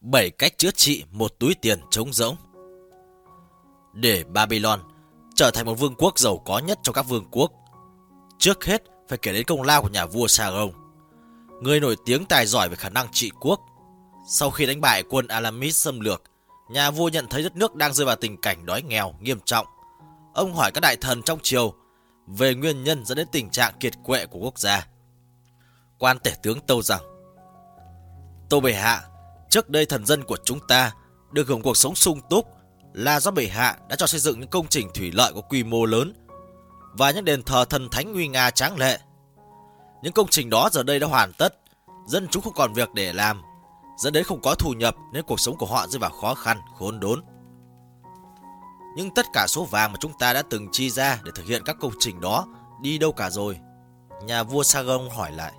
bảy cách chữa trị một túi tiền trống rỗng. Để Babylon trở thành một vương quốc giàu có nhất trong các vương quốc, trước hết phải kể đến công lao của nhà vua Sargon, người nổi tiếng tài giỏi về khả năng trị quốc. Sau khi đánh bại quân Alamis xâm lược, nhà vua nhận thấy đất nước đang rơi vào tình cảnh đói nghèo nghiêm trọng. Ông hỏi các đại thần trong triều về nguyên nhân dẫn đến tình trạng kiệt quệ của quốc gia. Quan tể tướng tâu rằng, Tô Bệ Hạ Trước đây thần dân của chúng ta được hưởng cuộc sống sung túc là do bệ hạ đã cho xây dựng những công trình thủy lợi có quy mô lớn và những đền thờ thần thánh nguy nga tráng lệ. Những công trình đó giờ đây đã hoàn tất, dân chúng không còn việc để làm, dẫn đến không có thu nhập nên cuộc sống của họ rơi vào khó khăn, khốn đốn. Nhưng tất cả số vàng mà chúng ta đã từng chi ra để thực hiện các công trình đó đi đâu cả rồi? Nhà vua Sargon hỏi lại.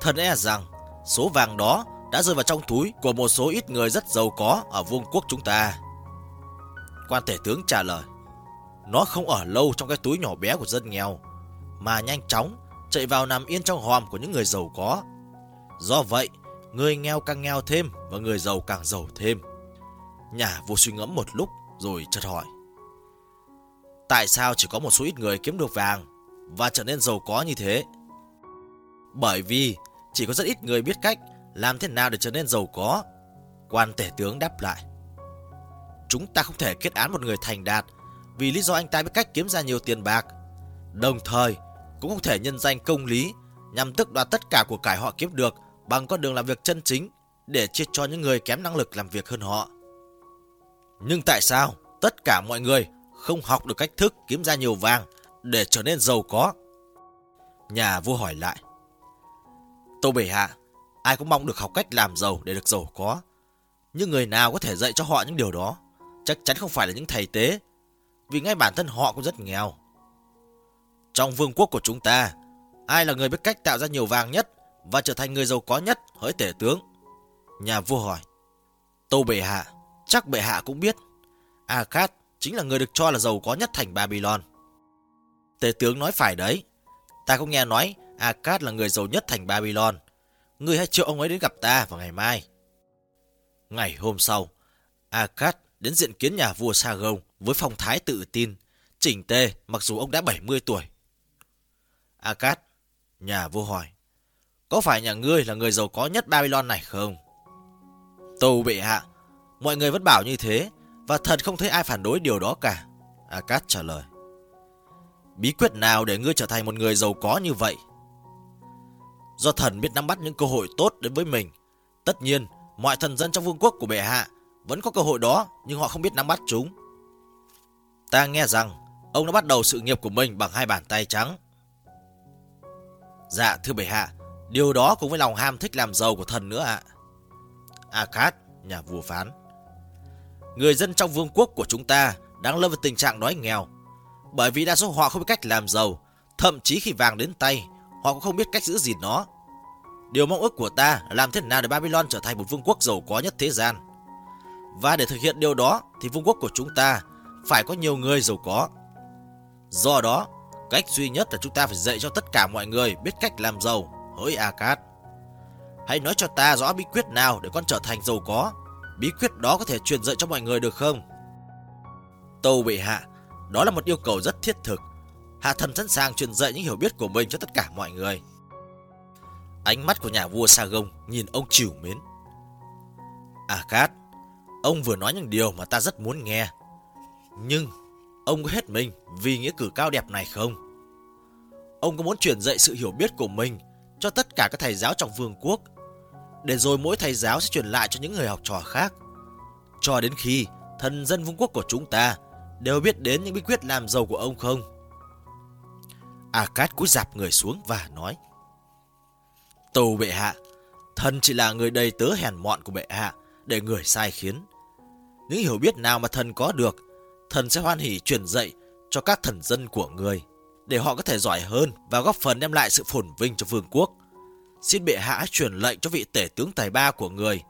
Thần e rằng số vàng đó đã rơi vào trong túi của một số ít người rất giàu có ở vương quốc chúng ta. Quan tể tướng trả lời, nó không ở lâu trong cái túi nhỏ bé của dân nghèo, mà nhanh chóng chạy vào nằm yên trong hòm của những người giàu có. Do vậy, người nghèo càng nghèo thêm và người giàu càng giàu thêm. Nhà vô suy ngẫm một lúc rồi chợt hỏi. Tại sao chỉ có một số ít người kiếm được vàng và trở nên giàu có như thế? Bởi vì chỉ có rất ít người biết cách làm thế nào để trở nên giàu có? Quan tể tướng đáp lại. Chúng ta không thể kết án một người thành đạt vì lý do anh ta biết cách kiếm ra nhiều tiền bạc. Đồng thời, cũng không thể nhân danh công lý nhằm tức đoạt tất cả của cải họ kiếm được bằng con đường làm việc chân chính để chia cho những người kém năng lực làm việc hơn họ. Nhưng tại sao tất cả mọi người không học được cách thức kiếm ra nhiều vàng để trở nên giàu có? Nhà vua hỏi lại. Tô Bể Hạ, Ai cũng mong được học cách làm giàu để được giàu có. Nhưng người nào có thể dạy cho họ những điều đó? Chắc chắn không phải là những thầy tế, vì ngay bản thân họ cũng rất nghèo. Trong vương quốc của chúng ta, ai là người biết cách tạo ra nhiều vàng nhất và trở thành người giàu có nhất hỡi tể tướng? Nhà vua hỏi. Tô bệ hạ, chắc bệ hạ cũng biết. Akhat chính là người được cho là giàu có nhất thành Babylon. Tể tướng nói phải đấy. Ta cũng nghe nói Akhat là người giàu nhất thành Babylon. Ngươi hãy triệu ông ấy đến gặp ta vào ngày mai. Ngày hôm sau, Akat đến diện kiến nhà vua Sa với phong thái tự tin, chỉnh tề mặc dù ông đã 70 tuổi. Akat, nhà vua hỏi, có phải nhà ngươi là người giàu có nhất Babylon này không? Tâu bệ hạ, mọi người vẫn bảo như thế và thật không thấy ai phản đối điều đó cả. Akat trả lời. Bí quyết nào để ngươi trở thành một người giàu có như vậy? do thần biết nắm bắt những cơ hội tốt đến với mình. Tất nhiên, mọi thần dân trong vương quốc của bệ hạ vẫn có cơ hội đó nhưng họ không biết nắm bắt chúng. Ta nghe rằng ông đã bắt đầu sự nghiệp của mình bằng hai bàn tay trắng. Dạ thưa bệ hạ, điều đó cũng với lòng ham thích làm giàu của thần nữa ạ. À. Akad, nhà vua phán. Người dân trong vương quốc của chúng ta đang lâm vào tình trạng đói nghèo bởi vì đa số họ không biết cách làm giàu, thậm chí khi vàng đến tay Họ cũng không biết cách giữ gìn nó. Điều mong ước của ta là làm thế nào để Babylon trở thành một vương quốc giàu có nhất thế gian. Và để thực hiện điều đó thì vương quốc của chúng ta phải có nhiều người giàu có. Do đó, cách duy nhất là chúng ta phải dạy cho tất cả mọi người biết cách làm giàu, hỡi Akkad. Hãy nói cho ta rõ bí quyết nào để con trở thành giàu có. Bí quyết đó có thể truyền dạy cho mọi người được không? Tâu bệ hạ, đó là một yêu cầu rất thiết thực. Hạ thần sẵn sàng truyền dạy những hiểu biết của mình cho tất cả mọi người. Ánh mắt của nhà vua Sa Gông nhìn ông chịu mến. À Cát, ông vừa nói những điều mà ta rất muốn nghe. Nhưng, ông có hết mình vì nghĩa cử cao đẹp này không? Ông có muốn truyền dạy sự hiểu biết của mình cho tất cả các thầy giáo trong vương quốc, để rồi mỗi thầy giáo sẽ truyền lại cho những người học trò khác. Cho đến khi thần dân vương quốc của chúng ta đều biết đến những bí quyết làm giàu của ông không? Akat cúi dạp người xuống và nói. Tâu bệ hạ, thần chỉ là người đầy tớ hèn mọn của bệ hạ để người sai khiến. Những hiểu biết nào mà thần có được, thần sẽ hoan hỉ truyền dạy cho các thần dân của người để họ có thể giỏi hơn và góp phần đem lại sự phồn vinh cho vương quốc. Xin bệ hạ truyền lệnh cho vị tể tướng tài ba của người,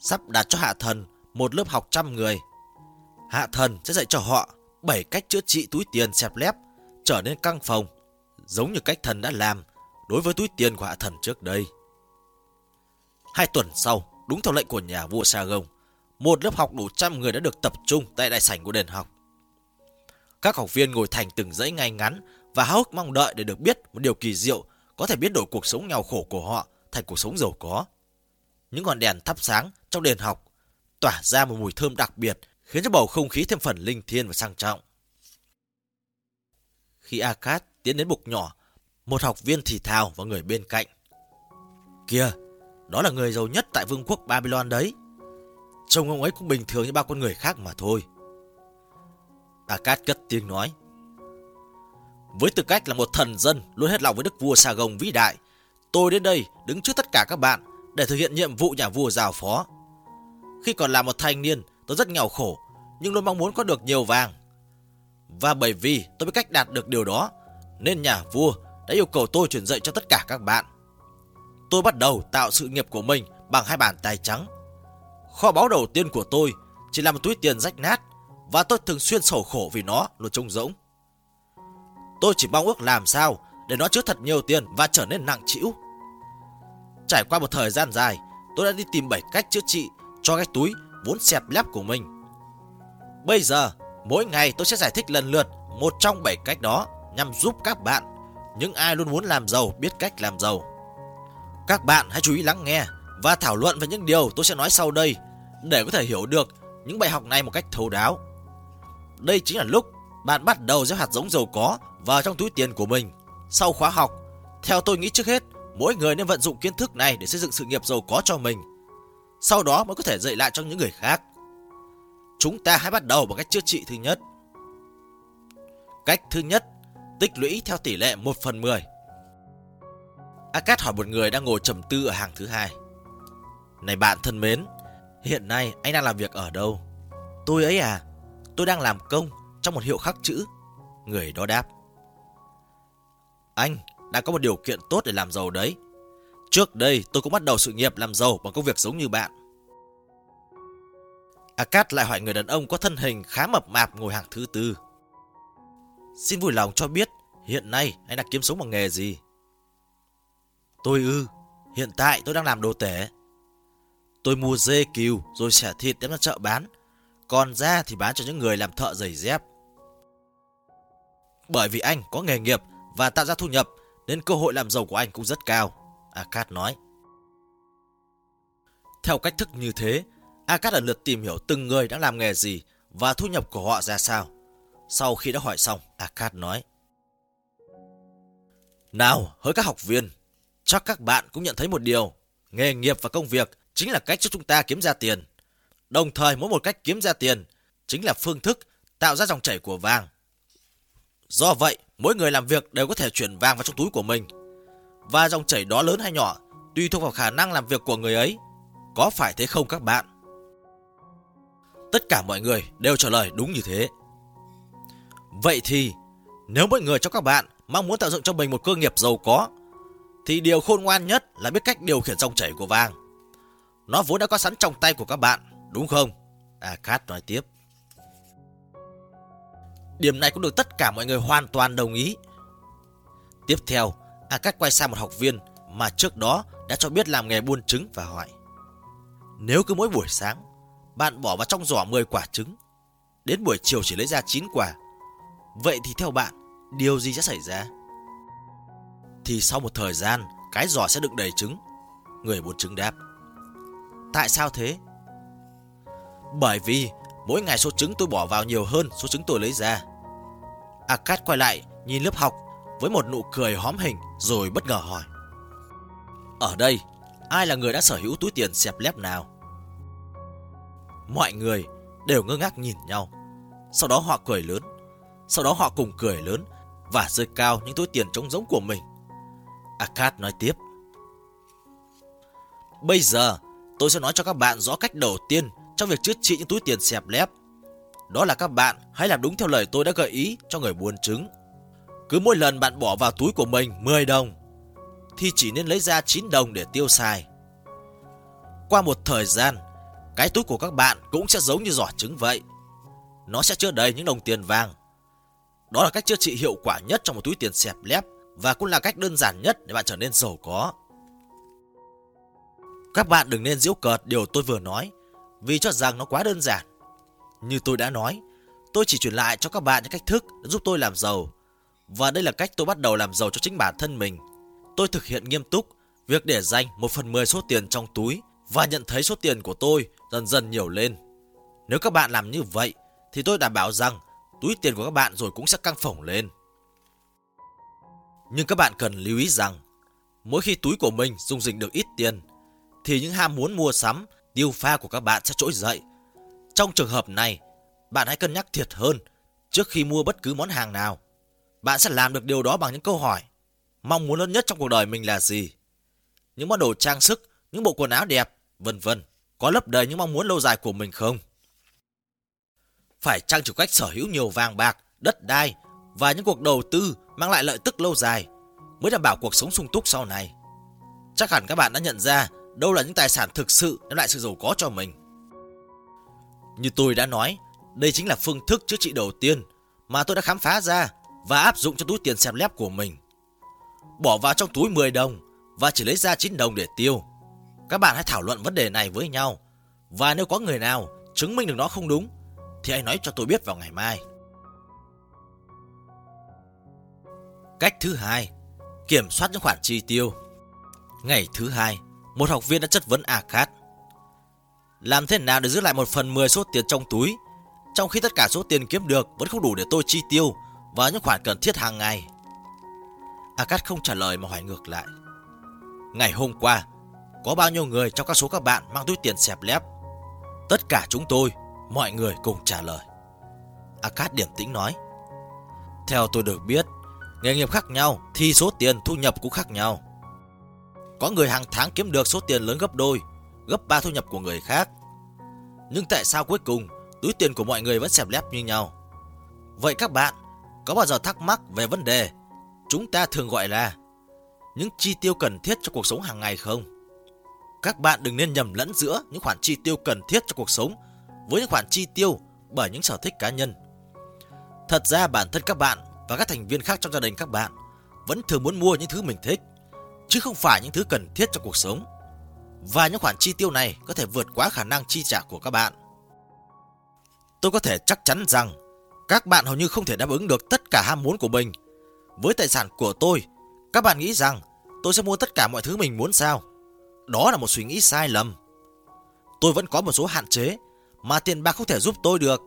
sắp đặt cho hạ thần một lớp học trăm người. Hạ thần sẽ dạy cho họ bảy cách chữa trị túi tiền xẹp lép, trở nên căng phòng giống như cách thần đã làm đối với túi tiền của hạ thần trước đây. Hai tuần sau, đúng theo lệnh của nhà vua Sa Gông, một lớp học đủ trăm người đã được tập trung tại đại sảnh của đền học. Các học viên ngồi thành từng dãy ngay ngắn và háo hức mong đợi để được biết một điều kỳ diệu có thể biến đổi cuộc sống nghèo khổ của họ thành cuộc sống giàu có. Những ngọn đèn thắp sáng trong đền học tỏa ra một mùi thơm đặc biệt khiến cho bầu không khí thêm phần linh thiêng và sang trọng. Khi Akat tiến đến bục nhỏ, một học viên thì thào vào người bên cạnh. kia, đó là người giàu nhất tại vương quốc Babylon đấy. Trông ông ấy cũng bình thường như ba con người khác mà thôi. Akkad cất tiếng nói. Với tư cách là một thần dân luôn hết lòng với đức vua gồng vĩ đại, tôi đến đây đứng trước tất cả các bạn để thực hiện nhiệm vụ nhà vua giao phó. Khi còn là một thanh niên, tôi rất nghèo khổ, nhưng luôn mong muốn có được nhiều vàng. Và bởi vì tôi biết cách đạt được điều đó, nên nhà vua đã yêu cầu tôi truyền dạy cho tất cả các bạn. Tôi bắt đầu tạo sự nghiệp của mình bằng hai bàn tay trắng. Kho báu đầu tiên của tôi chỉ là một túi tiền rách nát và tôi thường xuyên sầu khổ vì nó luôn trông rỗng. Tôi chỉ mong ước làm sao để nó chứa thật nhiều tiền và trở nên nặng trĩu. Trải qua một thời gian dài, tôi đã đi tìm bảy cách chữa trị cho cái túi vốn xẹp lép của mình. Bây giờ, mỗi ngày tôi sẽ giải thích lần lượt một trong bảy cách đó nhằm giúp các bạn, những ai luôn muốn làm giàu biết cách làm giàu. Các bạn hãy chú ý lắng nghe và thảo luận về những điều tôi sẽ nói sau đây để có thể hiểu được những bài học này một cách thấu đáo. Đây chính là lúc bạn bắt đầu gieo hạt giống giàu có vào trong túi tiền của mình. Sau khóa học, theo tôi nghĩ trước hết, mỗi người nên vận dụng kiến thức này để xây dựng sự nghiệp giàu có cho mình. Sau đó mới có thể dạy lại cho những người khác. Chúng ta hãy bắt đầu bằng cách chữa trị thứ nhất. Cách thứ nhất tích lũy theo tỷ lệ 1 phần 10. Akat hỏi một người đang ngồi trầm tư ở hàng thứ hai. Này bạn thân mến, hiện nay anh đang làm việc ở đâu? Tôi ấy à, tôi đang làm công trong một hiệu khắc chữ. Người đó đáp. Anh đã có một điều kiện tốt để làm giàu đấy. Trước đây tôi cũng bắt đầu sự nghiệp làm giàu bằng công việc giống như bạn. Akat lại hỏi người đàn ông có thân hình khá mập mạp ngồi hàng thứ tư. Xin vui lòng cho biết, hiện nay anh đang kiếm sống bằng nghề gì? Tôi ư, hiện tại tôi đang làm đồ tể. Tôi mua dê cừu rồi xẻ thịt đem ra chợ bán, còn da thì bán cho những người làm thợ giày dép. Bởi vì anh có nghề nghiệp và tạo ra thu nhập, nên cơ hội làm giàu của anh cũng rất cao, Akat nói. Theo cách thức như thế, Akat lần lượt tìm hiểu từng người đang làm nghề gì và thu nhập của họ ra sao. Sau khi đã hỏi xong, Akat nói. Nào, hỡi các học viên, chắc các bạn cũng nhận thấy một điều. Nghề nghiệp và công việc chính là cách giúp chúng ta kiếm ra tiền. Đồng thời mỗi một cách kiếm ra tiền chính là phương thức tạo ra dòng chảy của vàng. Do vậy, mỗi người làm việc đều có thể chuyển vàng vào trong túi của mình. Và dòng chảy đó lớn hay nhỏ, tùy thuộc vào khả năng làm việc của người ấy. Có phải thế không các bạn? Tất cả mọi người đều trả lời đúng như thế. Vậy thì, nếu mọi người cho các bạn mong muốn tạo dựng cho mình một cơ nghiệp giàu có, thì điều khôn ngoan nhất là biết cách điều khiển dòng chảy của vàng. Nó vốn đã có sẵn trong tay của các bạn, đúng không? À, nói tiếp. Điểm này cũng được tất cả mọi người hoàn toàn đồng ý. Tiếp theo, Akat quay sang một học viên mà trước đó đã cho biết làm nghề buôn trứng và hỏi. Nếu cứ mỗi buổi sáng, bạn bỏ vào trong giỏ 10 quả trứng, đến buổi chiều chỉ lấy ra 9 quả, Vậy thì theo bạn, điều gì sẽ xảy ra? Thì sau một thời gian, cái giỏ sẽ đựng đầy trứng. Người muốn trứng đáp. Tại sao thế? Bởi vì mỗi ngày số trứng tôi bỏ vào nhiều hơn số trứng tôi lấy ra. Akat quay lại nhìn lớp học với một nụ cười hóm hình rồi bất ngờ hỏi. Ở đây, ai là người đã sở hữu túi tiền xẹp lép nào? Mọi người đều ngơ ngác nhìn nhau. Sau đó họ cười lớn sau đó họ cùng cười lớn và rơi cao những túi tiền trống rỗng của mình. Akat nói tiếp. Bây giờ, tôi sẽ nói cho các bạn rõ cách đầu tiên trong việc chữa trị những túi tiền xẹp lép. Đó là các bạn hãy làm đúng theo lời tôi đã gợi ý cho người buôn trứng. Cứ mỗi lần bạn bỏ vào túi của mình 10 đồng, thì chỉ nên lấy ra 9 đồng để tiêu xài. Qua một thời gian, cái túi của các bạn cũng sẽ giống như giỏ trứng vậy. Nó sẽ chứa đầy những đồng tiền vàng đó là cách chữa trị hiệu quả nhất trong một túi tiền xẹp lép và cũng là cách đơn giản nhất để bạn trở nên giàu có. Các bạn đừng nên giễu cợt điều tôi vừa nói vì cho rằng nó quá đơn giản. Như tôi đã nói, tôi chỉ truyền lại cho các bạn những cách thức để giúp tôi làm giàu. Và đây là cách tôi bắt đầu làm giàu cho chính bản thân mình. Tôi thực hiện nghiêm túc việc để dành 1 phần 10 số tiền trong túi và nhận thấy số tiền của tôi dần dần nhiều lên. Nếu các bạn làm như vậy thì tôi đảm bảo rằng túi tiền của các bạn rồi cũng sẽ căng phồng lên. Nhưng các bạn cần lưu ý rằng, mỗi khi túi của mình dùng dịch được ít tiền, thì những ham muốn mua sắm, tiêu pha của các bạn sẽ trỗi dậy. Trong trường hợp này, bạn hãy cân nhắc thiệt hơn trước khi mua bất cứ món hàng nào. Bạn sẽ làm được điều đó bằng những câu hỏi. Mong muốn lớn nhất trong cuộc đời mình là gì? Những món đồ trang sức, những bộ quần áo đẹp, vân vân, có lấp đầy những mong muốn lâu dài của mình không? phải chăng chủ cách sở hữu nhiều vàng bạc, đất đai và những cuộc đầu tư mang lại lợi tức lâu dài mới đảm bảo cuộc sống sung túc sau này. Chắc hẳn các bạn đã nhận ra đâu là những tài sản thực sự đem lại sự giàu có cho mình. Như tôi đã nói, đây chính là phương thức chữa trị đầu tiên mà tôi đã khám phá ra và áp dụng cho túi tiền xem lép của mình. Bỏ vào trong túi 10 đồng và chỉ lấy ra 9 đồng để tiêu. Các bạn hãy thảo luận vấn đề này với nhau và nếu có người nào chứng minh được nó không đúng thì anh nói cho tôi biết vào ngày mai. Cách thứ hai, kiểm soát những khoản chi tiêu. Ngày thứ hai, một học viên đã chất vấn Akhat. Làm thế nào để giữ lại một phần 10 số tiền trong túi, trong khi tất cả số tiền kiếm được vẫn không đủ để tôi chi tiêu và những khoản cần thiết hàng ngày? Akhat không trả lời mà hỏi ngược lại. Ngày hôm qua, có bao nhiêu người trong các số các bạn mang túi tiền xẹp lép? Tất cả chúng tôi Mọi người cùng trả lời. Akat điểm tĩnh nói. Theo tôi được biết, nghề nghiệp khác nhau thì số tiền thu nhập cũng khác nhau. Có người hàng tháng kiếm được số tiền lớn gấp đôi, gấp 3 thu nhập của người khác. Nhưng tại sao cuối cùng túi tiền của mọi người vẫn xẹp lép như nhau? Vậy các bạn có bao giờ thắc mắc về vấn đề chúng ta thường gọi là những chi tiêu cần thiết cho cuộc sống hàng ngày không? Các bạn đừng nên nhầm lẫn giữa những khoản chi tiêu cần thiết cho cuộc sống với những khoản chi tiêu bởi những sở thích cá nhân. Thật ra bản thân các bạn và các thành viên khác trong gia đình các bạn vẫn thường muốn mua những thứ mình thích, chứ không phải những thứ cần thiết cho cuộc sống. Và những khoản chi tiêu này có thể vượt quá khả năng chi trả của các bạn. Tôi có thể chắc chắn rằng các bạn hầu như không thể đáp ứng được tất cả ham muốn của mình. Với tài sản của tôi, các bạn nghĩ rằng tôi sẽ mua tất cả mọi thứ mình muốn sao? Đó là một suy nghĩ sai lầm. Tôi vẫn có một số hạn chế mà tiền bạc không thể giúp tôi được.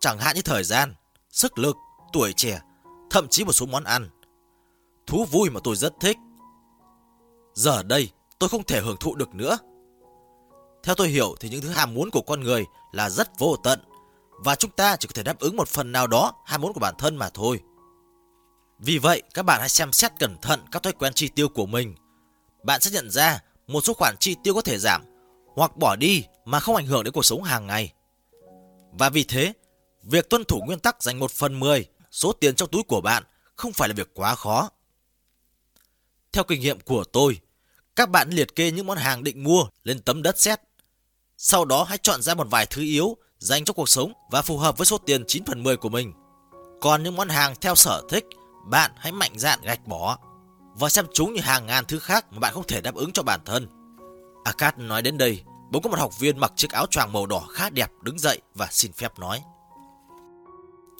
Chẳng hạn như thời gian, sức lực, tuổi trẻ, thậm chí một số món ăn. Thú vui mà tôi rất thích. Giờ đây, tôi không thể hưởng thụ được nữa. Theo tôi hiểu thì những thứ ham muốn của con người là rất vô tận và chúng ta chỉ có thể đáp ứng một phần nào đó ham muốn của bản thân mà thôi. Vì vậy, các bạn hãy xem xét cẩn thận các thói quen chi tiêu của mình. Bạn sẽ nhận ra một số khoản chi tiêu có thể giảm hoặc bỏ đi mà không ảnh hưởng đến cuộc sống hàng ngày. Và vì thế, việc tuân thủ nguyên tắc dành 1 phần 10 số tiền trong túi của bạn không phải là việc quá khó. Theo kinh nghiệm của tôi, các bạn liệt kê những món hàng định mua lên tấm đất xét Sau đó hãy chọn ra một vài thứ yếu dành cho cuộc sống và phù hợp với số tiền 9 phần 10 của mình. Còn những món hàng theo sở thích, bạn hãy mạnh dạn gạch bỏ và xem chúng như hàng ngàn thứ khác mà bạn không thể đáp ứng cho bản thân. Akat nói đến đây Bỗng có một học viên mặc chiếc áo choàng màu đỏ khá đẹp đứng dậy và xin phép nói.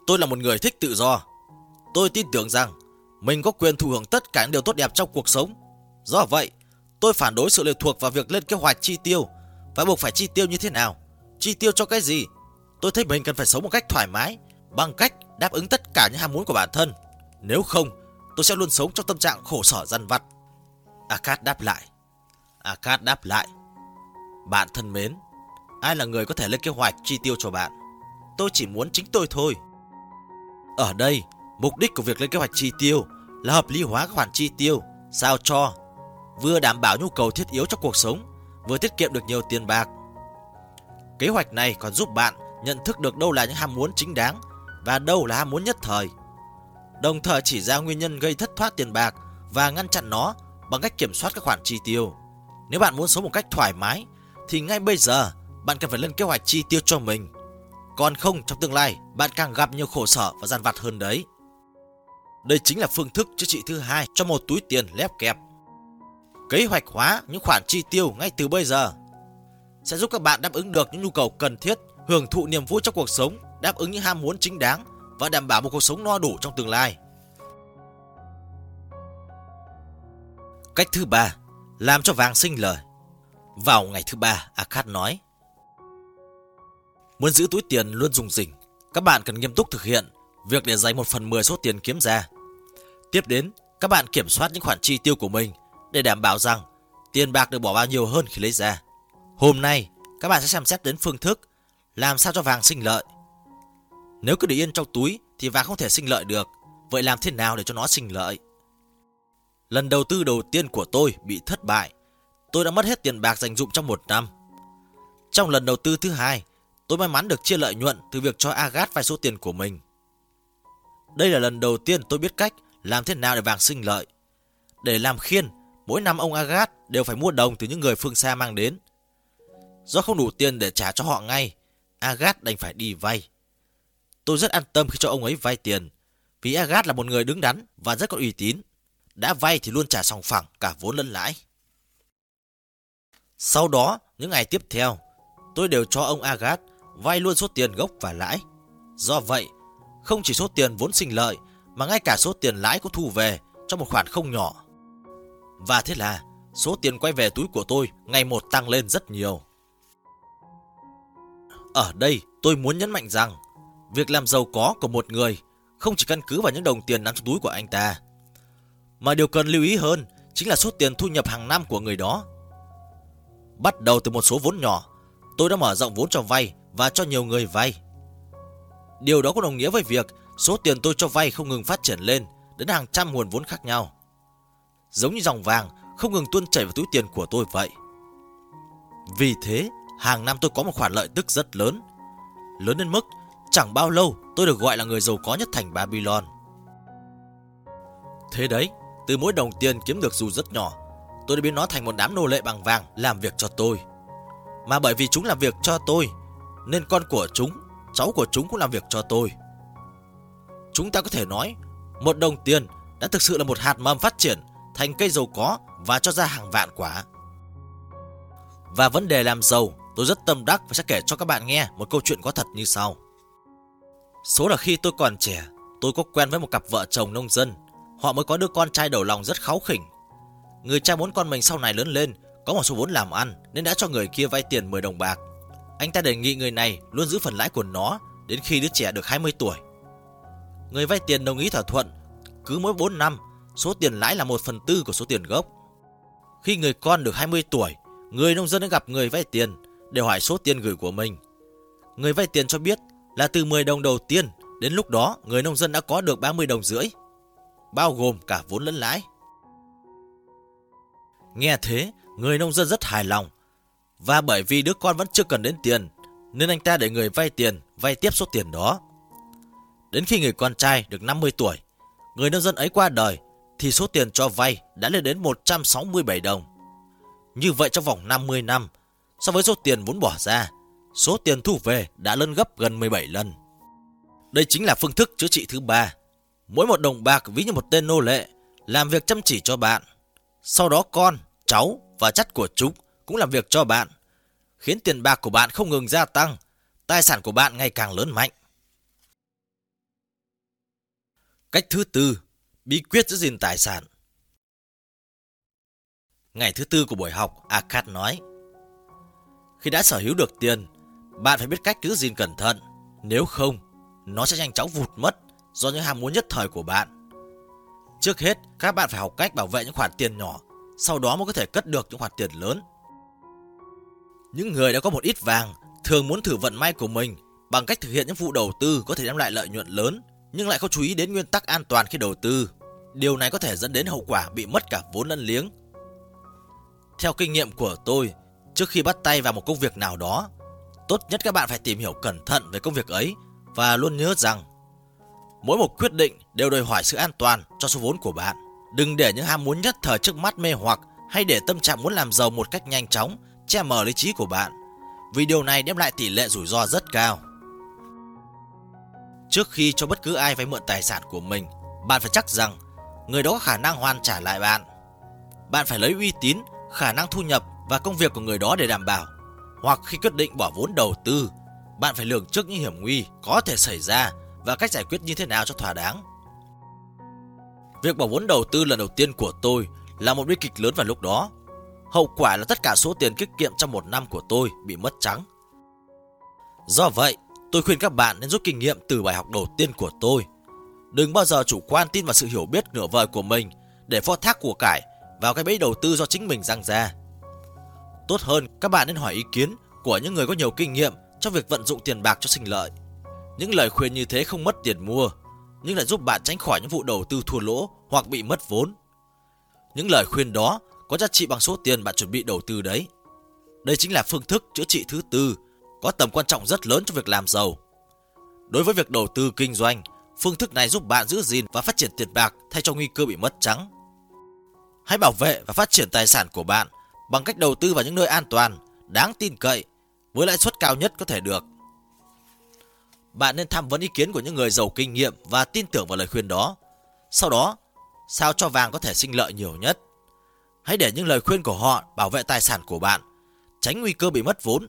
Tôi là một người thích tự do. Tôi tin tưởng rằng mình có quyền thụ hưởng tất cả những điều tốt đẹp trong cuộc sống. Do vậy, tôi phản đối sự lệ thuộc vào việc lên kế hoạch chi tiêu và buộc phải chi tiêu như thế nào, chi tiêu cho cái gì. Tôi thấy mình cần phải sống một cách thoải mái, bằng cách đáp ứng tất cả những ham muốn của bản thân. Nếu không, tôi sẽ luôn sống trong tâm trạng khổ sở dằn vặt. Akad đáp lại. Akad đáp lại. Bạn thân mến, ai là người có thể lên kế hoạch chi tiêu cho bạn? Tôi chỉ muốn chính tôi thôi. Ở đây, mục đích của việc lên kế hoạch chi tiêu là hợp lý hóa các khoản chi tiêu, sao cho vừa đảm bảo nhu cầu thiết yếu cho cuộc sống, vừa tiết kiệm được nhiều tiền bạc. Kế hoạch này còn giúp bạn nhận thức được đâu là những ham muốn chính đáng và đâu là ham muốn nhất thời. Đồng thời chỉ ra nguyên nhân gây thất thoát tiền bạc và ngăn chặn nó bằng cách kiểm soát các khoản chi tiêu. Nếu bạn muốn sống một cách thoải mái thì ngay bây giờ bạn cần phải lên kế hoạch chi tiêu cho mình. Còn không trong tương lai, bạn càng gặp nhiều khổ sở và gian vặt hơn đấy. Đây chính là phương thức chữa trị thứ hai cho một túi tiền lép kẹp. Kế hoạch hóa những khoản chi tiêu ngay từ bây giờ sẽ giúp các bạn đáp ứng được những nhu cầu cần thiết, hưởng thụ niềm vui trong cuộc sống, đáp ứng những ham muốn chính đáng và đảm bảo một cuộc sống no đủ trong tương lai. Cách thứ ba, làm cho vàng sinh lời. Vào ngày thứ ba, Akhat nói. Muốn giữ túi tiền luôn dùng dình, các bạn cần nghiêm túc thực hiện việc để dành một phần 10 số tiền kiếm ra. Tiếp đến, các bạn kiểm soát những khoản chi tiêu của mình để đảm bảo rằng tiền bạc được bỏ bao nhiêu hơn khi lấy ra. Hôm nay, các bạn sẽ xem xét đến phương thức làm sao cho vàng sinh lợi. Nếu cứ để yên trong túi thì vàng không thể sinh lợi được, vậy làm thế nào để cho nó sinh lợi? Lần đầu tư đầu tiên của tôi bị thất bại tôi đã mất hết tiền bạc dành dụng trong một năm. Trong lần đầu tư thứ hai, tôi may mắn được chia lợi nhuận từ việc cho Agat vài số tiền của mình. Đây là lần đầu tiên tôi biết cách làm thế nào để vàng sinh lợi. Để làm khiên, mỗi năm ông Agat đều phải mua đồng từ những người phương xa mang đến. Do không đủ tiền để trả cho họ ngay, Agat đành phải đi vay. Tôi rất an tâm khi cho ông ấy vay tiền, vì Agat là một người đứng đắn và rất có uy tín. Đã vay thì luôn trả sòng phẳng cả vốn lẫn lãi. Sau đó, những ngày tiếp theo, tôi đều cho ông Agat vay luôn số tiền gốc và lãi. Do vậy, không chỉ số tiền vốn sinh lợi mà ngay cả số tiền lãi cũng thu về trong một khoản không nhỏ. Và thế là số tiền quay về túi của tôi ngày một tăng lên rất nhiều. Ở đây tôi muốn nhấn mạnh rằng việc làm giàu có của một người không chỉ căn cứ vào những đồng tiền nằm trong túi của anh ta. Mà điều cần lưu ý hơn chính là số tiền thu nhập hàng năm của người đó Bắt đầu từ một số vốn nhỏ, tôi đã mở rộng vốn cho vay và cho nhiều người vay. Điều đó có đồng nghĩa với việc số tiền tôi cho vay không ngừng phát triển lên đến hàng trăm nguồn vốn khác nhau. Giống như dòng vàng không ngừng tuôn chảy vào túi tiền của tôi vậy. Vì thế, hàng năm tôi có một khoản lợi tức rất lớn. Lớn đến mức chẳng bao lâu tôi được gọi là người giàu có nhất thành Babylon. Thế đấy, từ mỗi đồng tiền kiếm được dù rất nhỏ, tôi đã biến nó thành một đám nô lệ bằng vàng làm việc cho tôi. Mà bởi vì chúng làm việc cho tôi, nên con của chúng, cháu của chúng cũng làm việc cho tôi. Chúng ta có thể nói, một đồng tiền đã thực sự là một hạt mầm phát triển thành cây giàu có và cho ra hàng vạn quả. Và vấn đề làm giàu, tôi rất tâm đắc và sẽ kể cho các bạn nghe một câu chuyện có thật như sau. Số là khi tôi còn trẻ, tôi có quen với một cặp vợ chồng nông dân. Họ mới có đứa con trai đầu lòng rất kháu khỉnh Người cha muốn con mình sau này lớn lên Có một số vốn làm ăn Nên đã cho người kia vay tiền 10 đồng bạc Anh ta đề nghị người này luôn giữ phần lãi của nó Đến khi đứa trẻ được 20 tuổi Người vay tiền đồng ý thỏa thuận Cứ mỗi 4 năm Số tiền lãi là 1 phần tư của số tiền gốc Khi người con được 20 tuổi Người nông dân đã gặp người vay tiền Để hỏi số tiền gửi của mình Người vay tiền cho biết là từ 10 đồng đầu tiên Đến lúc đó người nông dân đã có được 30 đồng rưỡi Bao gồm cả vốn lẫn lãi Nghe thế, người nông dân rất hài lòng. Và bởi vì đứa con vẫn chưa cần đến tiền, nên anh ta để người vay tiền, vay tiếp số tiền đó. Đến khi người con trai được 50 tuổi, người nông dân ấy qua đời, thì số tiền cho vay đã lên đến 167 đồng. Như vậy trong vòng 50 năm, so với số tiền vốn bỏ ra, số tiền thu về đã lên gấp gần 17 lần. Đây chính là phương thức chữa trị thứ ba. Mỗi một đồng bạc ví như một tên nô lệ, làm việc chăm chỉ cho bạn. Sau đó con cháu và chất của chúng cũng làm việc cho bạn, khiến tiền bạc của bạn không ngừng gia tăng, tài sản của bạn ngày càng lớn mạnh. Cách thứ tư, bí quyết giữ gìn tài sản. Ngày thứ tư của buổi học, Akat nói, Khi đã sở hữu được tiền, bạn phải biết cách giữ gìn cẩn thận, nếu không, nó sẽ nhanh chóng vụt mất do những ham muốn nhất thời của bạn. Trước hết, các bạn phải học cách bảo vệ những khoản tiền nhỏ sau đó mới có thể cất được những khoản tiền lớn. Những người đã có một ít vàng thường muốn thử vận may của mình bằng cách thực hiện những vụ đầu tư có thể đem lại lợi nhuận lớn nhưng lại không chú ý đến nguyên tắc an toàn khi đầu tư. Điều này có thể dẫn đến hậu quả bị mất cả vốn lẫn liếng. Theo kinh nghiệm của tôi, trước khi bắt tay vào một công việc nào đó, tốt nhất các bạn phải tìm hiểu cẩn thận về công việc ấy và luôn nhớ rằng mỗi một quyết định đều đòi hỏi sự an toàn cho số vốn của bạn. Đừng để những ham muốn nhất thời trước mắt mê hoặc hay để tâm trạng muốn làm giàu một cách nhanh chóng che mờ lý trí của bạn, vì điều này đem lại tỷ lệ rủi ro rất cao. Trước khi cho bất cứ ai vay mượn tài sản của mình, bạn phải chắc rằng người đó có khả năng hoàn trả lại bạn. Bạn phải lấy uy tín, khả năng thu nhập và công việc của người đó để đảm bảo. Hoặc khi quyết định bỏ vốn đầu tư, bạn phải lường trước những hiểm nguy có thể xảy ra và cách giải quyết như thế nào cho thỏa đáng. Việc bỏ vốn đầu tư lần đầu tiên của tôi là một bi kịch lớn vào lúc đó. Hậu quả là tất cả số tiền tiết kiệm trong một năm của tôi bị mất trắng. Do vậy, tôi khuyên các bạn nên rút kinh nghiệm từ bài học đầu tiên của tôi. Đừng bao giờ chủ quan tin vào sự hiểu biết nửa vời của mình để phó thác của cải vào cái bẫy đầu tư do chính mình răng ra. Tốt hơn, các bạn nên hỏi ý kiến của những người có nhiều kinh nghiệm trong việc vận dụng tiền bạc cho sinh lợi. Những lời khuyên như thế không mất tiền mua nhưng lại giúp bạn tránh khỏi những vụ đầu tư thua lỗ hoặc bị mất vốn. Những lời khuyên đó có giá trị bằng số tiền bạn chuẩn bị đầu tư đấy. Đây chính là phương thức chữa trị thứ tư có tầm quan trọng rất lớn cho việc làm giàu. Đối với việc đầu tư kinh doanh, phương thức này giúp bạn giữ gìn và phát triển tiền bạc thay cho nguy cơ bị mất trắng. Hãy bảo vệ và phát triển tài sản của bạn bằng cách đầu tư vào những nơi an toàn, đáng tin cậy với lãi suất cao nhất có thể được bạn nên tham vấn ý kiến của những người giàu kinh nghiệm và tin tưởng vào lời khuyên đó. Sau đó, sao cho vàng có thể sinh lợi nhiều nhất? Hãy để những lời khuyên của họ bảo vệ tài sản của bạn, tránh nguy cơ bị mất vốn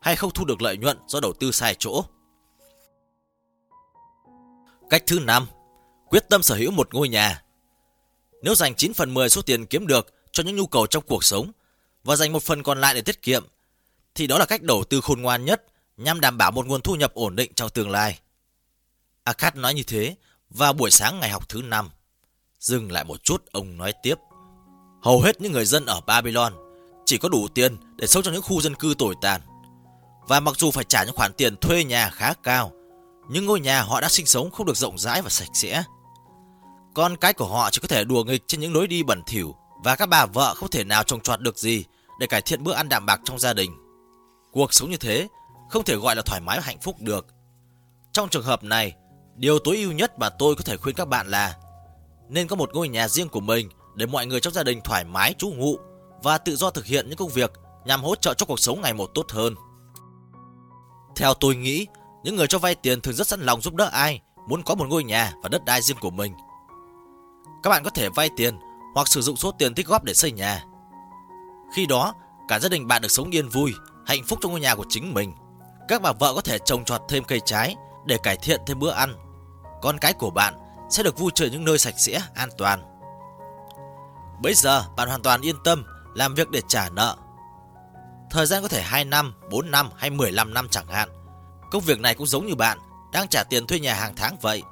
hay không thu được lợi nhuận do đầu tư sai chỗ. Cách thứ 5. Quyết tâm sở hữu một ngôi nhà. Nếu dành 9 phần 10 số tiền kiếm được cho những nhu cầu trong cuộc sống và dành một phần còn lại để tiết kiệm, thì đó là cách đầu tư khôn ngoan nhất – nhằm đảm bảo một nguồn thu nhập ổn định trong tương lai. Akat nói như thế vào buổi sáng ngày học thứ năm. Dừng lại một chút, ông nói tiếp. Hầu hết những người dân ở Babylon chỉ có đủ tiền để sống trong những khu dân cư tồi tàn. Và mặc dù phải trả những khoản tiền thuê nhà khá cao, những ngôi nhà họ đã sinh sống không được rộng rãi và sạch sẽ. Con cái của họ chỉ có thể đùa nghịch trên những lối đi bẩn thỉu và các bà vợ không thể nào trồng trọt được gì để cải thiện bữa ăn đạm bạc trong gia đình. Cuộc sống như thế không thể gọi là thoải mái và hạnh phúc được. Trong trường hợp này, điều tối ưu nhất mà tôi có thể khuyên các bạn là nên có một ngôi nhà riêng của mình để mọi người trong gia đình thoải mái trú ngụ và tự do thực hiện những công việc nhằm hỗ trợ cho cuộc sống ngày một tốt hơn. Theo tôi nghĩ, những người cho vay tiền thường rất sẵn lòng giúp đỡ ai muốn có một ngôi nhà và đất đai riêng của mình. Các bạn có thể vay tiền hoặc sử dụng số tiền tích góp để xây nhà. Khi đó, cả gia đình bạn được sống yên vui, hạnh phúc trong ngôi nhà của chính mình – các bà vợ có thể trồng trọt thêm cây trái để cải thiện thêm bữa ăn. Con cái của bạn sẽ được vui chơi những nơi sạch sẽ, an toàn. Bây giờ bạn hoàn toàn yên tâm làm việc để trả nợ. Thời gian có thể 2 năm, 4 năm hay 15 năm chẳng hạn. Công việc này cũng giống như bạn đang trả tiền thuê nhà hàng tháng vậy.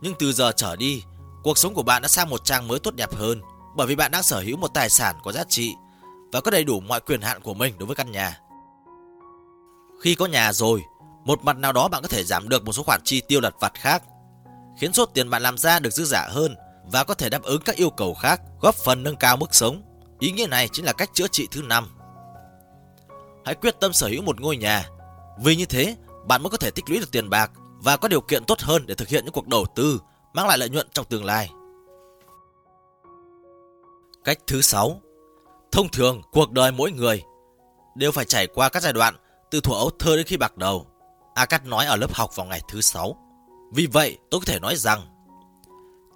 Nhưng từ giờ trở đi, cuộc sống của bạn đã sang một trang mới tốt đẹp hơn bởi vì bạn đang sở hữu một tài sản có giá trị và có đầy đủ mọi quyền hạn của mình đối với căn nhà. Khi có nhà rồi, một mặt nào đó bạn có thể giảm được một số khoản chi tiêu lặt vặt khác, khiến số tiền bạn làm ra được dư giả hơn và có thể đáp ứng các yêu cầu khác, góp phần nâng cao mức sống. Ý nghĩa này chính là cách chữa trị thứ năm. Hãy quyết tâm sở hữu một ngôi nhà, vì như thế bạn mới có thể tích lũy được tiền bạc và có điều kiện tốt hơn để thực hiện những cuộc đầu tư mang lại lợi nhuận trong tương lai. Cách thứ 6. Thông thường, cuộc đời mỗi người đều phải trải qua các giai đoạn từ thuở ấu thơ đến khi bạc đầu, Akat nói ở lớp học vào ngày thứ sáu. Vì vậy, tôi có thể nói rằng,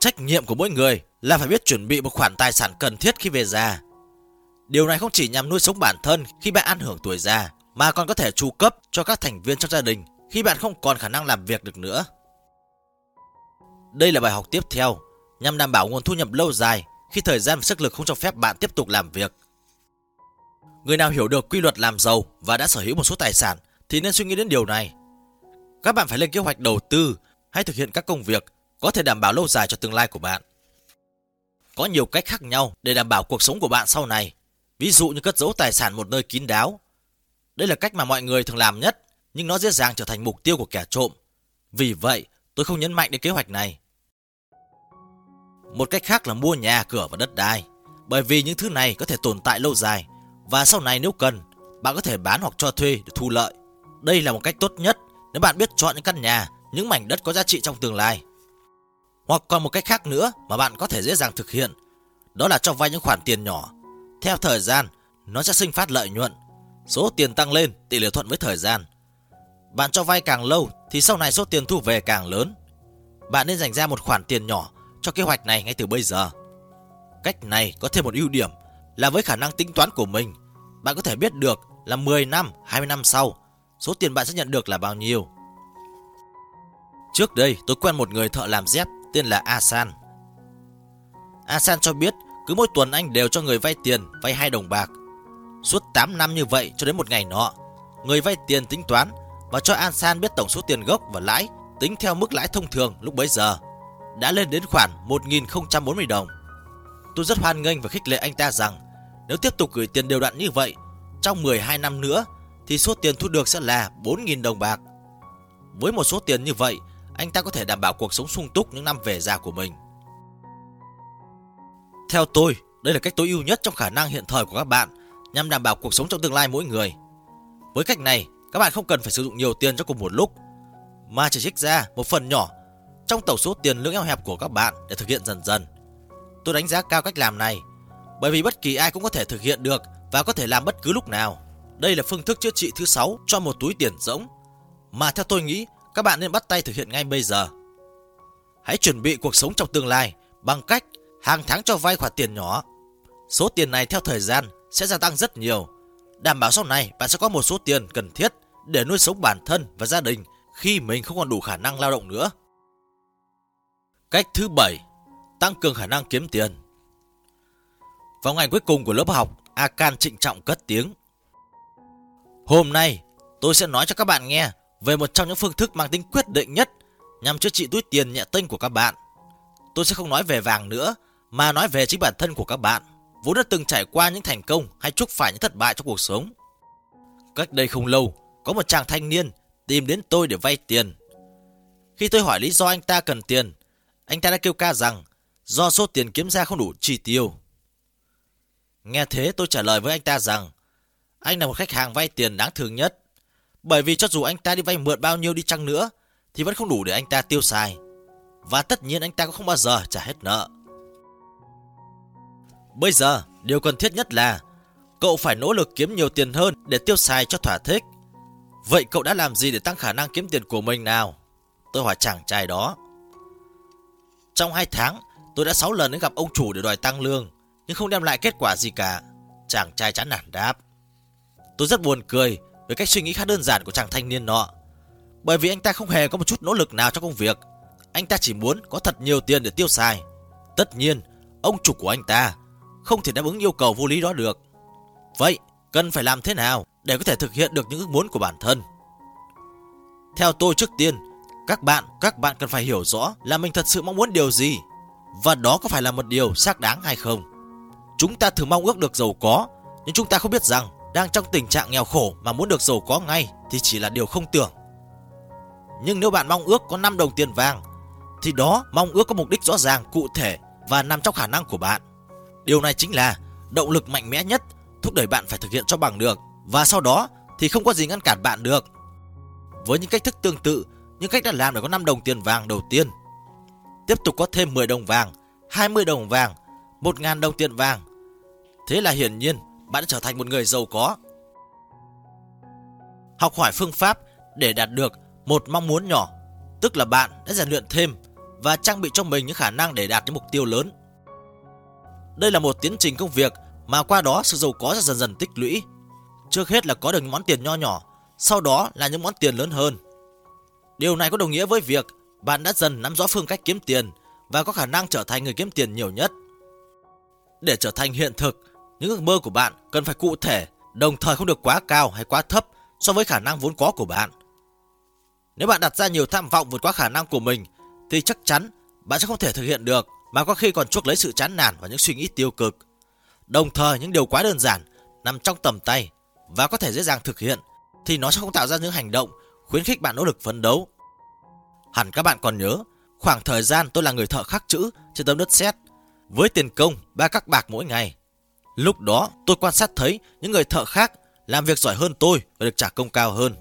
trách nhiệm của mỗi người là phải biết chuẩn bị một khoản tài sản cần thiết khi về già. Điều này không chỉ nhằm nuôi sống bản thân khi bạn ăn hưởng tuổi già, mà còn có thể tru cấp cho các thành viên trong gia đình khi bạn không còn khả năng làm việc được nữa. Đây là bài học tiếp theo, nhằm đảm bảo nguồn thu nhập lâu dài khi thời gian và sức lực không cho phép bạn tiếp tục làm việc Người nào hiểu được quy luật làm giàu và đã sở hữu một số tài sản thì nên suy nghĩ đến điều này. Các bạn phải lên kế hoạch đầu tư hay thực hiện các công việc có thể đảm bảo lâu dài cho tương lai của bạn. Có nhiều cách khác nhau để đảm bảo cuộc sống của bạn sau này, ví dụ như cất giấu tài sản một nơi kín đáo. Đây là cách mà mọi người thường làm nhất, nhưng nó dễ dàng trở thành mục tiêu của kẻ trộm. Vì vậy, tôi không nhấn mạnh đến kế hoạch này. Một cách khác là mua nhà, cửa và đất đai, bởi vì những thứ này có thể tồn tại lâu dài và sau này nếu cần, bạn có thể bán hoặc cho thuê để thu lợi. Đây là một cách tốt nhất nếu bạn biết chọn những căn nhà, những mảnh đất có giá trị trong tương lai. Hoặc còn một cách khác nữa mà bạn có thể dễ dàng thực hiện, đó là cho vay những khoản tiền nhỏ. Theo thời gian, nó sẽ sinh phát lợi nhuận. Số tiền tăng lên tỷ lệ thuận với thời gian. Bạn cho vay càng lâu thì sau này số tiền thu về càng lớn. Bạn nên dành ra một khoản tiền nhỏ cho kế hoạch này ngay từ bây giờ. Cách này có thêm một ưu điểm là với khả năng tính toán của mình, bạn có thể biết được là 10 năm, 20 năm sau, số tiền bạn sẽ nhận được là bao nhiêu. Trước đây, tôi quen một người thợ làm dép tên là Asan. Asan cho biết cứ mỗi tuần anh đều cho người vay tiền vay 2 đồng bạc. Suốt 8 năm như vậy cho đến một ngày nọ, người vay tiền tính toán và cho Asan biết tổng số tiền gốc và lãi tính theo mức lãi thông thường lúc bấy giờ đã lên đến khoảng 1.040 đồng. Tôi rất hoan nghênh và khích lệ anh ta rằng nếu tiếp tục gửi tiền đều đặn như vậy, trong 12 năm nữa thì số tiền thu được sẽ là 4.000 đồng bạc. Với một số tiền như vậy, anh ta có thể đảm bảo cuộc sống sung túc những năm về già của mình. Theo tôi, đây là cách tối ưu nhất trong khả năng hiện thời của các bạn nhằm đảm bảo cuộc sống trong tương lai mỗi người. Với cách này, các bạn không cần phải sử dụng nhiều tiền cho cùng một lúc mà chỉ trích ra một phần nhỏ trong tổng số tiền lưỡng eo hẹp của các bạn để thực hiện dần dần. Tôi đánh giá cao cách làm này bởi vì bất kỳ ai cũng có thể thực hiện được và có thể làm bất cứ lúc nào. Đây là phương thức chữa trị thứ 6 cho một túi tiền rỗng. Mà theo tôi nghĩ, các bạn nên bắt tay thực hiện ngay bây giờ. Hãy chuẩn bị cuộc sống trong tương lai bằng cách hàng tháng cho vay khoản tiền nhỏ. Số tiền này theo thời gian sẽ gia tăng rất nhiều. Đảm bảo sau này bạn sẽ có một số tiền cần thiết để nuôi sống bản thân và gia đình khi mình không còn đủ khả năng lao động nữa. Cách thứ 7. Tăng cường khả năng kiếm tiền vào ngày cuối cùng của lớp học, Akan trịnh trọng cất tiếng. Hôm nay, tôi sẽ nói cho các bạn nghe về một trong những phương thức mang tính quyết định nhất nhằm chữa trị túi tiền nhẹ tinh của các bạn. Tôi sẽ không nói về vàng nữa, mà nói về chính bản thân của các bạn, vốn đã từng trải qua những thành công hay chúc phải những thất bại trong cuộc sống. Cách đây không lâu, có một chàng thanh niên tìm đến tôi để vay tiền. Khi tôi hỏi lý do anh ta cần tiền, anh ta đã kêu ca rằng do số tiền kiếm ra không đủ chi tiêu. Nghe thế tôi trả lời với anh ta rằng anh là một khách hàng vay tiền đáng thương nhất. Bởi vì cho dù anh ta đi vay mượn bao nhiêu đi chăng nữa thì vẫn không đủ để anh ta tiêu xài. Và tất nhiên anh ta cũng không bao giờ trả hết nợ. Bây giờ, điều cần thiết nhất là cậu phải nỗ lực kiếm nhiều tiền hơn để tiêu xài cho thỏa thích. Vậy cậu đã làm gì để tăng khả năng kiếm tiền của mình nào? Tôi hỏi chàng trai đó. Trong 2 tháng, tôi đã 6 lần đến gặp ông chủ để đòi tăng lương nhưng không đem lại kết quả gì cả. Chàng trai chán nản đáp. Tôi rất buồn cười với cách suy nghĩ khá đơn giản của chàng thanh niên nọ. Bởi vì anh ta không hề có một chút nỗ lực nào trong công việc. Anh ta chỉ muốn có thật nhiều tiền để tiêu xài. Tất nhiên, ông chủ của anh ta không thể đáp ứng yêu cầu vô lý đó được. Vậy, cần phải làm thế nào để có thể thực hiện được những ước muốn của bản thân? Theo tôi trước tiên, các bạn, các bạn cần phải hiểu rõ là mình thật sự mong muốn điều gì và đó có phải là một điều xác đáng hay không. Chúng ta thường mong ước được giàu có, nhưng chúng ta không biết rằng đang trong tình trạng nghèo khổ mà muốn được giàu có ngay thì chỉ là điều không tưởng. Nhưng nếu bạn mong ước có 5 đồng tiền vàng thì đó mong ước có mục đích rõ ràng, cụ thể và nằm trong khả năng của bạn. Điều này chính là động lực mạnh mẽ nhất thúc đẩy bạn phải thực hiện cho bằng được và sau đó thì không có gì ngăn cản bạn được. Với những cách thức tương tự, những cách đã làm để có 5 đồng tiền vàng đầu tiên. Tiếp tục có thêm 10 đồng vàng, 20 đồng vàng, 1.000 đồng tiền vàng, Thế là hiển nhiên bạn đã trở thành một người giàu có. Học hỏi phương pháp để đạt được một mong muốn nhỏ, tức là bạn đã rèn luyện thêm và trang bị cho mình những khả năng để đạt những mục tiêu lớn. Đây là một tiến trình công việc mà qua đó sự giàu có sẽ dần dần tích lũy. Trước hết là có được những món tiền nho nhỏ, sau đó là những món tiền lớn hơn. Điều này có đồng nghĩa với việc bạn đã dần nắm rõ phương cách kiếm tiền và có khả năng trở thành người kiếm tiền nhiều nhất. Để trở thành hiện thực những ước mơ của bạn cần phải cụ thể, đồng thời không được quá cao hay quá thấp so với khả năng vốn có của bạn. Nếu bạn đặt ra nhiều tham vọng vượt quá khả năng của mình thì chắc chắn bạn sẽ không thể thực hiện được mà có khi còn chuốc lấy sự chán nản và những suy nghĩ tiêu cực. Đồng thời những điều quá đơn giản nằm trong tầm tay và có thể dễ dàng thực hiện thì nó sẽ không tạo ra những hành động khuyến khích bạn nỗ lực phấn đấu. Hẳn các bạn còn nhớ khoảng thời gian tôi là người thợ khắc chữ trên tấm đất sét với tiền công ba các bạc mỗi ngày. Lúc đó tôi quan sát thấy những người thợ khác làm việc giỏi hơn tôi và được trả công cao hơn.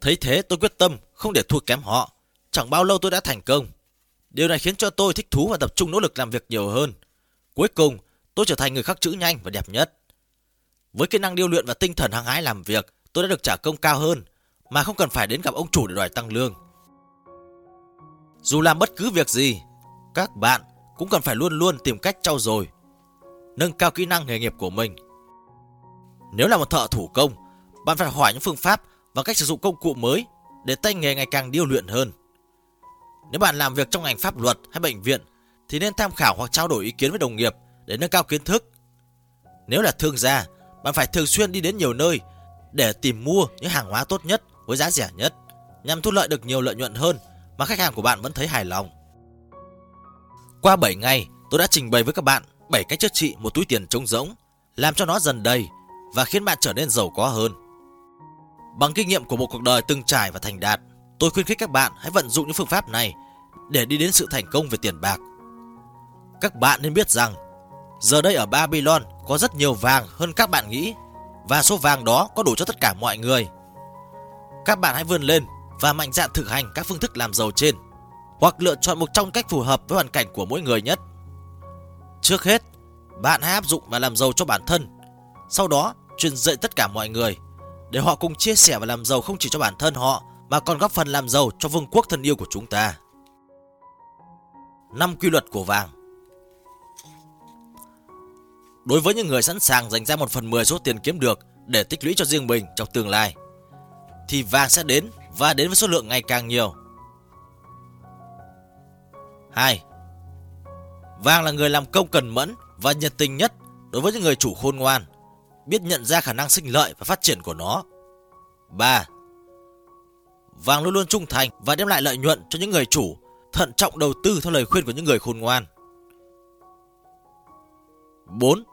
Thấy thế tôi quyết tâm không để thua kém họ. Chẳng bao lâu tôi đã thành công. Điều này khiến cho tôi thích thú và tập trung nỗ lực làm việc nhiều hơn. Cuối cùng, tôi trở thành người khắc chữ nhanh và đẹp nhất. Với kỹ năng điêu luyện và tinh thần hăng hái làm việc, tôi đã được trả công cao hơn mà không cần phải đến gặp ông chủ để đòi tăng lương. Dù làm bất cứ việc gì, các bạn cũng cần phải luôn luôn tìm cách trau dồi nâng cao kỹ năng nghề nghiệp của mình. Nếu là một thợ thủ công, bạn phải hỏi những phương pháp và cách sử dụng công cụ mới để tay nghề ngày càng điêu luyện hơn. Nếu bạn làm việc trong ngành pháp luật hay bệnh viện thì nên tham khảo hoặc trao đổi ý kiến với đồng nghiệp để nâng cao kiến thức. Nếu là thương gia, bạn phải thường xuyên đi đến nhiều nơi để tìm mua những hàng hóa tốt nhất với giá rẻ nhất nhằm thu lợi được nhiều lợi nhuận hơn mà khách hàng của bạn vẫn thấy hài lòng. Qua 7 ngày, tôi đã trình bày với các bạn 7 cách chữa trị một túi tiền trống rỗng, làm cho nó dần đầy và khiến bạn trở nên giàu có hơn. Bằng kinh nghiệm của một cuộc đời từng trải và thành đạt, tôi khuyến khích các bạn hãy vận dụng những phương pháp này để đi đến sự thành công về tiền bạc. Các bạn nên biết rằng, giờ đây ở Babylon có rất nhiều vàng hơn các bạn nghĩ và số vàng đó có đủ cho tất cả mọi người. Các bạn hãy vươn lên và mạnh dạn thực hành các phương thức làm giàu trên hoặc lựa chọn một trong cách phù hợp với hoàn cảnh của mỗi người nhất. Trước hết, bạn hãy áp dụng và làm giàu cho bản thân. Sau đó, truyền dạy tất cả mọi người để họ cùng chia sẻ và làm giàu không chỉ cho bản thân họ mà còn góp phần làm giàu cho vương quốc thân yêu của chúng ta. Năm quy luật của vàng Đối với những người sẵn sàng dành ra một phần 10 số tiền kiếm được để tích lũy cho riêng mình trong tương lai, thì vàng sẽ đến và đến với số lượng ngày càng nhiều. 2. Vàng là người làm công cần mẫn và nhiệt tình nhất đối với những người chủ khôn ngoan, biết nhận ra khả năng sinh lợi và phát triển của nó. 3. Vàng luôn luôn trung thành và đem lại lợi nhuận cho những người chủ, thận trọng đầu tư theo lời khuyên của những người khôn ngoan. 4.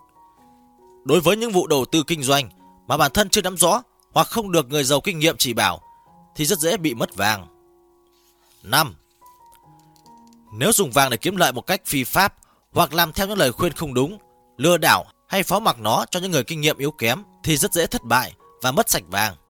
Đối với những vụ đầu tư kinh doanh mà bản thân chưa nắm rõ hoặc không được người giàu kinh nghiệm chỉ bảo thì rất dễ bị mất vàng. 5. Nếu dùng vàng để kiếm lợi một cách phi pháp hoặc làm theo những lời khuyên không đúng, lừa đảo hay phó mặc nó cho những người kinh nghiệm yếu kém thì rất dễ thất bại và mất sạch vàng.